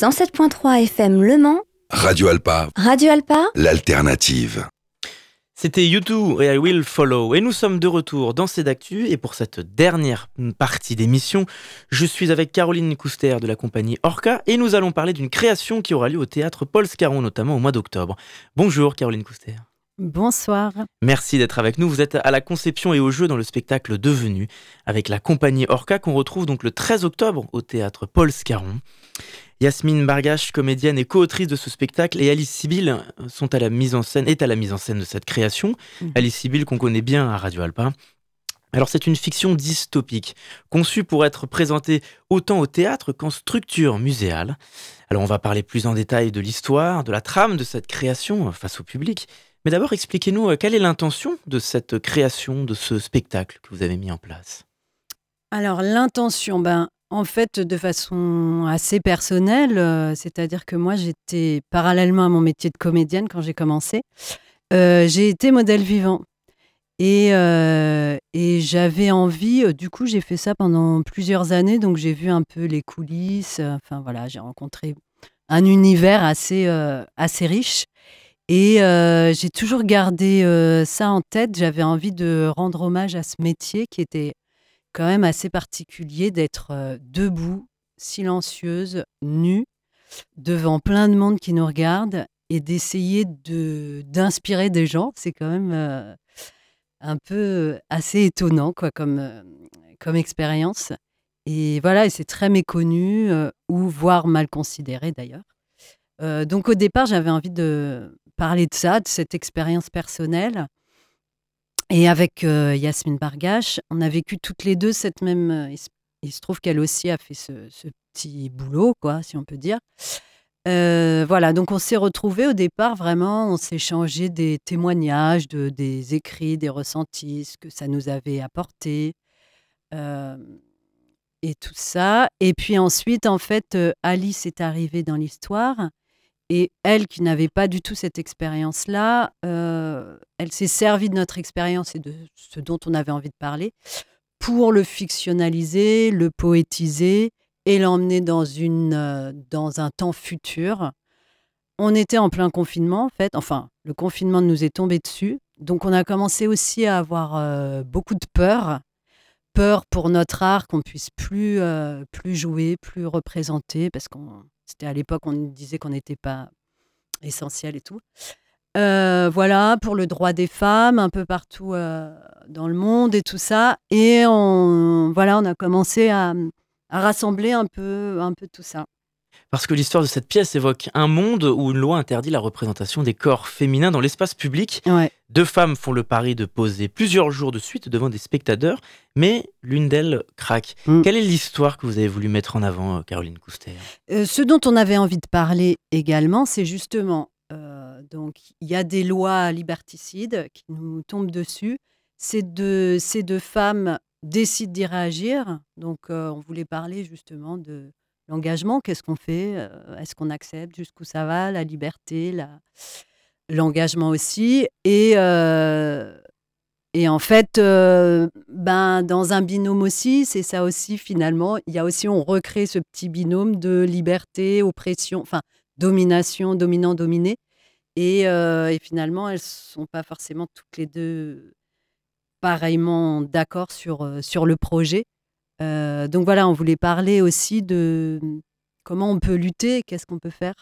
107.3 FM Le Mans, Radio Alpa, Radio Alpa, l'alternative. C'était U2 et I Will Follow. Et nous sommes de retour dans C'est d'actu. Et pour cette dernière partie d'émission, je suis avec Caroline Couster de la compagnie Orca. Et nous allons parler d'une création qui aura lieu au théâtre Paul Scarron, notamment au mois d'octobre. Bonjour Caroline Couster. Bonsoir. Merci d'être avec nous. Vous êtes à la conception et au jeu dans le spectacle Devenu avec la compagnie Orca qu'on retrouve donc le 13 octobre au théâtre Paul Scarron. Yasmine Bargache, comédienne et co-autrice de ce spectacle, et Alice Sibyl sont à la mise en scène, est à la mise en scène de cette création. Mmh. Alice Sibyl qu'on connaît bien à Radio Alpa. Alors c'est une fiction dystopique, conçue pour être présentée autant au théâtre qu'en structure muséale. Alors on va parler plus en détail de l'histoire, de la trame de cette création face au public. Mais d'abord expliquez-nous quelle est l'intention de cette création, de ce spectacle que vous avez mis en place? Alors l'intention, ben, en fait, de façon assez personnelle, euh, c'est-à-dire que moi, j'étais parallèlement à mon métier de comédienne quand j'ai commencé, euh, j'ai été modèle vivant. Et, euh, et j'avais envie, du coup, j'ai fait ça pendant plusieurs années, donc j'ai vu un peu les coulisses. Enfin voilà, j'ai rencontré un univers assez, assez riche. Et j'ai toujours gardé ça en tête. J'avais envie de rendre hommage à ce métier qui était quand même assez particulier d'être euh, debout, silencieuse, nue, devant plein de monde qui nous regarde et d'essayer de d'inspirer des gens. C'est quand même euh, un peu assez étonnant quoi, comme, euh, comme expérience. Et voilà, et c'est très méconnu, ou voire mal considéré d'ailleurs. donc au départ, j'avais envie de parler de ça, de cette expérience personnelle. Et avec euh, Yasmine Bargache, on a vécu toutes les deux cette même. Euh, il, se trouve qu'elle aussi a fait ce, petit boulot, quoi, si on peut dire. Euh, voilà, donc on s'est retrouvés au départ, vraiment, on s'est changé des témoignages, de, des écrits, des ressentis, ce que ça nous avait apporté, et tout ça. Et puis ensuite, en fait, Alice est arrivée dans l'histoire, et elle, qui n'avait pas du tout cette expérience-là, euh, elle s'est servie de notre expérience et de ce dont on avait envie de parler pour le fictionnaliser, le poétiser et l'emmener dans, une, euh, dans un temps futur. On était en plein confinement, en fait. Enfin, le confinement nous est tombé dessus. Donc, on a commencé aussi à avoir euh, beaucoup de peur. Peur pour notre art qu'on puisse plus, plus jouer, plus représenter, parce qu'on c'était à l'époque, on disait qu'on n'était pas essentiel et tout. Euh, voilà, pour le droit des femmes, un peu partout euh, dans le monde et tout ça. Et on, voilà, on a commencé à, à rassembler un peu, un peu tout ça. Parce que l'histoire de cette pièce évoque un monde où une loi interdit la représentation des corps féminins dans l'espace public. Deux femmes font le pari de poser plusieurs jours de suite devant des spectateurs, mais l'une d'elles craque. Mm. Quelle est l'histoire que vous avez voulu mettre en avant, euh, Caroline Couster? Euh, Ce dont on avait envie de parler également, c'est justement, euh, donc il y a des lois liberticides qui nous tombent dessus. Ces deux, ces deux femmes décident d'y réagir. Donc on voulait parler justement de l'engagement, qu'est-ce qu'on fait euh, Est-ce qu'on accepte Jusqu'où ça va La liberté, la... l'engagement aussi. Et, euh, et en fait, euh, ben, dans un binôme aussi, c'est ça aussi finalement. Il y a aussi, on recrée ce petit binôme de liberté, oppression, enfin, domination, dominant, dominé. Et, et finalement, elles ne sont pas forcément toutes les deux pareillement d'accord sur, sur le projet. Euh, donc voilà, on voulait parler aussi de comment on peut lutter, qu'est-ce qu'on peut faire.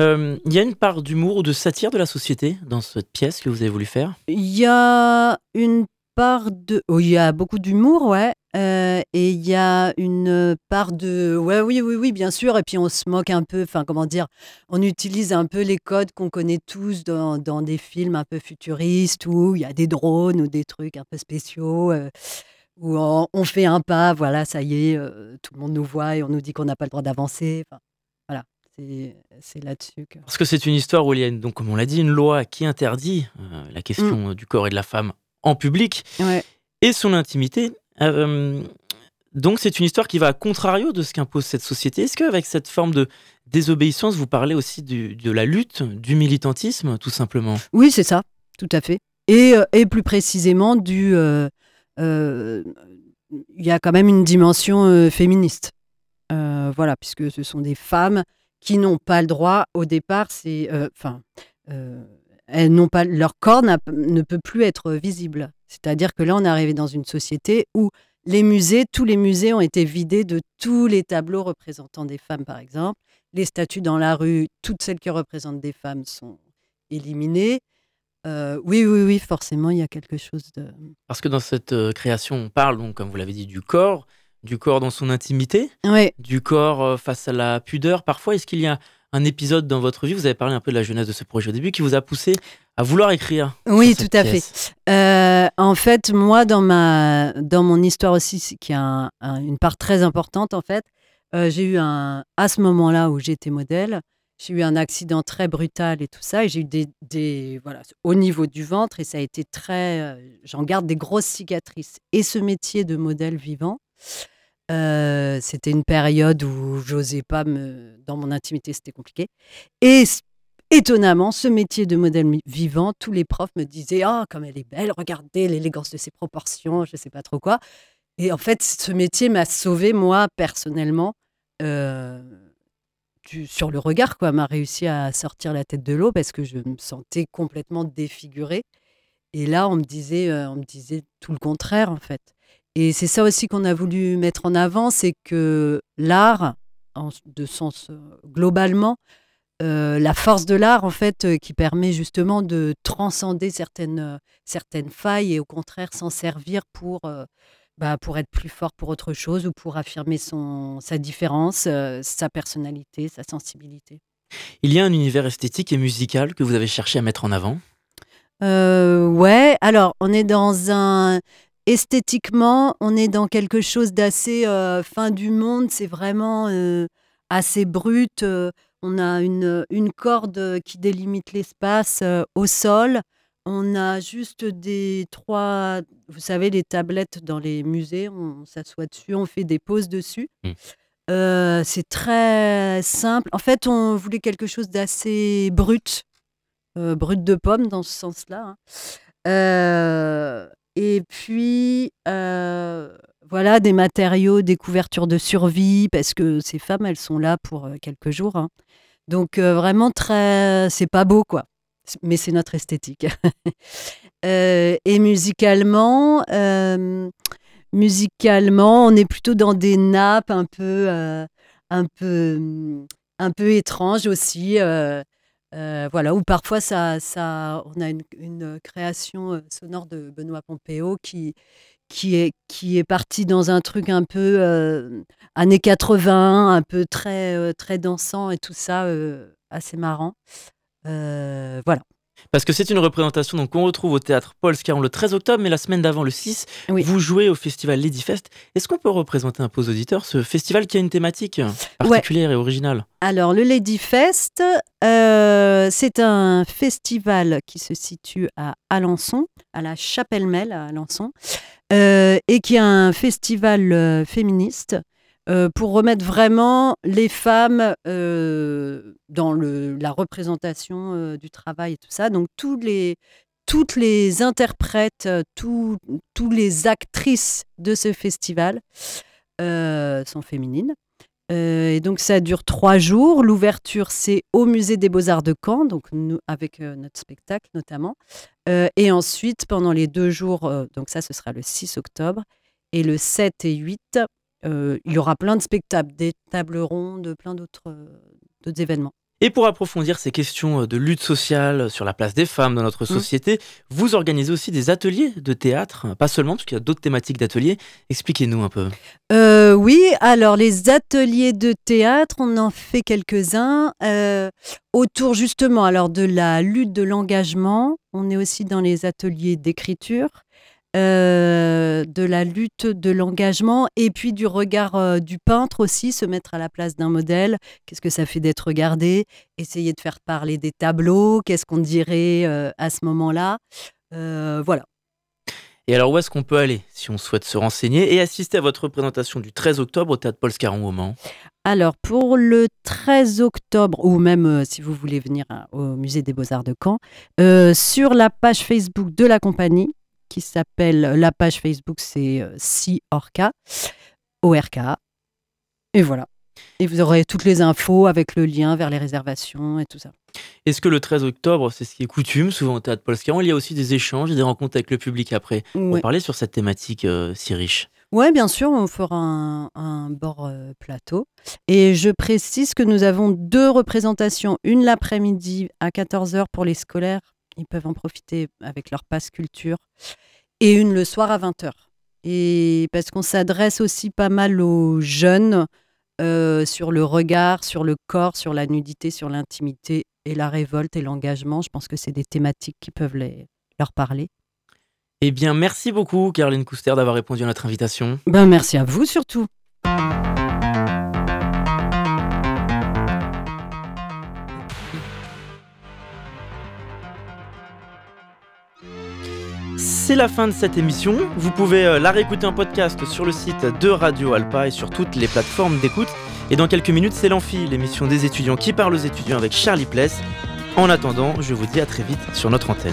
Euh, il y a une part d'humour ou de satire de la société dans cette pièce que vous avez voulu faire? Il y a une part de... Oh, il y a beaucoup d'humour, ouais. Euh, et il y a une part de... Ouais, oui, oui, oui, bien sûr. Et puis on se moque un peu, enfin comment dire, on utilise un peu les codes qu'on connaît tous dans, dans, des films un peu futuristes où il y a des drones ou des trucs un peu spéciaux où on, fait un pas, voilà, ça y est, euh, tout le monde nous voit et on nous dit qu'on n'a pas le droit d'avancer. Enfin, voilà, c'est là-dessus que... Parce que c'est une histoire où il y a, donc, comme on l'a dit, une loi qui interdit euh, la question mmh. du corps et de la femme en public et son intimité. Euh, donc c'est une histoire qui va à contrario de ce qu'impose cette société. Est-ce qu'avec cette forme de désobéissance, vous parlez aussi de la lutte, du militantisme, tout simplement? Oui, c'est ça, tout à fait. Et, et plus précisément du, euh, il y a quand même une dimension euh, féministe. Euh, voilà, puisque ce sont des femmes qui n'ont pas le droit au départ, enfin, elles n'ont pas leur corps ne peut plus être visible. C'est-à-dire que là, on est arrivé dans une société où les musées, tous les musées ont été vidés de tous les tableaux représentant des femmes, par exemple. Les statues dans la rue, toutes celles qui représentent des femmes sont éliminées. Euh, oui, oui, oui, forcément, il y a quelque chose de. Parce que dans cette euh, création, on parle, donc, comme vous l'avez dit, du corps, du corps dans son intimité, oui. du corps euh, face à la pudeur. Parfois, est-ce qu'il y a un épisode dans votre vie, vous avez parlé un peu de la jeunesse de ce projet au début, qui vous a poussé à vouloir écrire Oui, tout à fait. en fait, moi, dans, ma, dans mon histoire aussi, qui a une part très importante, en fait, j'ai eu un, à ce moment-là où j'étais modèle, j'ai eu un accident très brutal et tout ça, et j'ai eu des, des, voilà, au niveau du ventre, et ça a été très, euh, j'en garde des grosses cicatrices. Et ce métier de modèle vivant, euh, c'était une période où j'osais pas me, dans mon intimité, c'était compliqué. Et étonnamment, ce métier de modèle vivant, tous les profs me disaient, ah, comme elle est belle, regardez l'élégance de ses proportions, je sais pas trop quoi. Et en fait, ce métier m'a sauvé moi personnellement. Euh, sur le regard, quoi, m'a réussi à sortir la tête de l'eau parce que je me sentais complètement défigurée. Et là, on me disait, euh, on me disait tout le contraire, en fait. Et c'est ça aussi qu'on a voulu mettre en avant, c'est que l'art, de sens euh, globalement, euh, la force de l'art, en fait, qui permet justement de transcender certaines, certaines failles et au contraire s'en servir pour bah, pour être plus fort pour autre chose ou pour affirmer son, sa différence, euh, sa personnalité, sa sensibilité? Il y a un univers esthétique et musical que vous avez cherché à mettre en avant? Euh, Ouais, alors on est dans un... Esthétiquement, on est dans quelque chose d'assez euh, fin du monde, c'est vraiment assez brut. on a une, une corde qui délimite l'espace au sol. On a juste des trois, vous savez, les tablettes dans les musées, on s'assoit dessus, on fait des pauses dessus. Mmh. Euh, c'est très simple. En fait, on voulait quelque chose d'assez brut, euh, brut de pomme dans ce sens-là. Hein. Euh, et puis, voilà, des matériaux, des couvertures de survie, parce que ces femmes, elles sont là pour quelques jours. Hein. Donc, vraiment, très. C'est pas beau, quoi mais c'est notre esthétique. Euh, et musicalement, euh, musicalement, on est plutôt dans des nappes un peu, euh, un peu, un peu étranges aussi. voilà, ou parfois ça, ça, on a une, création sonore de Benoît Pompéo qui, qui est, qui est parti dans un truc un peu années 80, un peu très, très dansant et tout ça, assez marrant. Euh, voilà. Parce que c'est une représentation donc qu'on retrouve au théâtre Paul Scarron le 13 octobre, mais la semaine d'avant, le 6, vous jouez au festival Lady Fest. Est-ce qu'on peut représenter un peu aux auditeurs ce festival qui a une thématique particulière et originale? Alors, le Lady Fest, euh, c'est un festival qui se situe à Alençon, à la Chapelle Mel à Alençon, euh, et qui est un festival féministe euh, pour remettre vraiment les femmes euh, dans la représentation euh, du travail et tout ça. Donc toutes les interprètes, tous les actrices de ce festival sont féminines. et donc ça dure trois jours. L'ouverture, c'est au musée des beaux-arts de Caen, donc avec notre spectacle notamment. et ensuite, pendant les deux jours, donc ça, ce sera le 6 octobre, et le 7 et 8, euh, il y aura plein de spectacles, des tables rondes, plein d'autres euh, événements. Et pour approfondir ces questions euh, de lutte sociale sur la place des femmes dans notre mmh. société, vous organisez aussi des ateliers de théâtre, pas seulement, parce qu'il y a d'autres thématiques d'ateliers. Expliquez-nous un peu. oui, alors les ateliers de théâtre, on en fait quelques-uns autour justement alors de la lutte de l'engagement. On est aussi dans les ateliers d'écriture. Euh, de la lutte, de l'engagement et puis du regard euh, du peintre aussi, se mettre à la place d'un modèle. Qu'est-ce que ça fait d'être regardé? Essayer de faire parler des tableaux. Qu'est-ce qu'on dirait euh, à ce moment-là? Voilà. Et alors, où est-ce qu'on peut aller si on souhaite se renseigner et assister à votre représentation du 13 octobre au Théâtre Paul Scarron au Mans? Alors, pour le 13 octobre, ou même si vous voulez venir au Musée des Beaux-Arts de Caen, sur la page Facebook de la compagnie, qui s'appelle, la page Facebook, c'est Si Orca, ORK. Et voilà. Et vous aurez toutes les infos avec le lien vers les réservations et tout ça. Est-ce que le 13 octobre, c'est ce qui est coutume, souvent au Théâtre Scarron, il y a aussi des échanges et des rencontres avec le public après On Ouais. parler sur cette thématique euh, si riche? Oui, bien sûr, on fera un, un bord euh, plateau. Et je précise que nous avons deux représentations. Une l'après-midi à 14h pour les scolaires. Ils peuvent en profiter avec leur passe culture. Et une le soir à 20h. Et parce qu'on s'adresse aussi pas mal aux jeunes euh, sur le regard, sur le corps, sur la nudité, sur l'intimité et la révolte et l'engagement. Je pense que c'est des thématiques qui peuvent les, leur parler. Eh bien, merci beaucoup, Caroline Couster, d'avoir répondu à notre invitation. Ben, merci à vous surtout. C'est la fin de cette émission. Vous pouvez euh, la réécouter en podcast sur le site de Radio Alpa et sur toutes les plateformes d'écoute. Et dans quelques minutes, c'est l'Amphi, l'émission des étudiants qui parle aux étudiants avec Charlie Pless. En attendant, je vous dis à très vite sur notre antenne.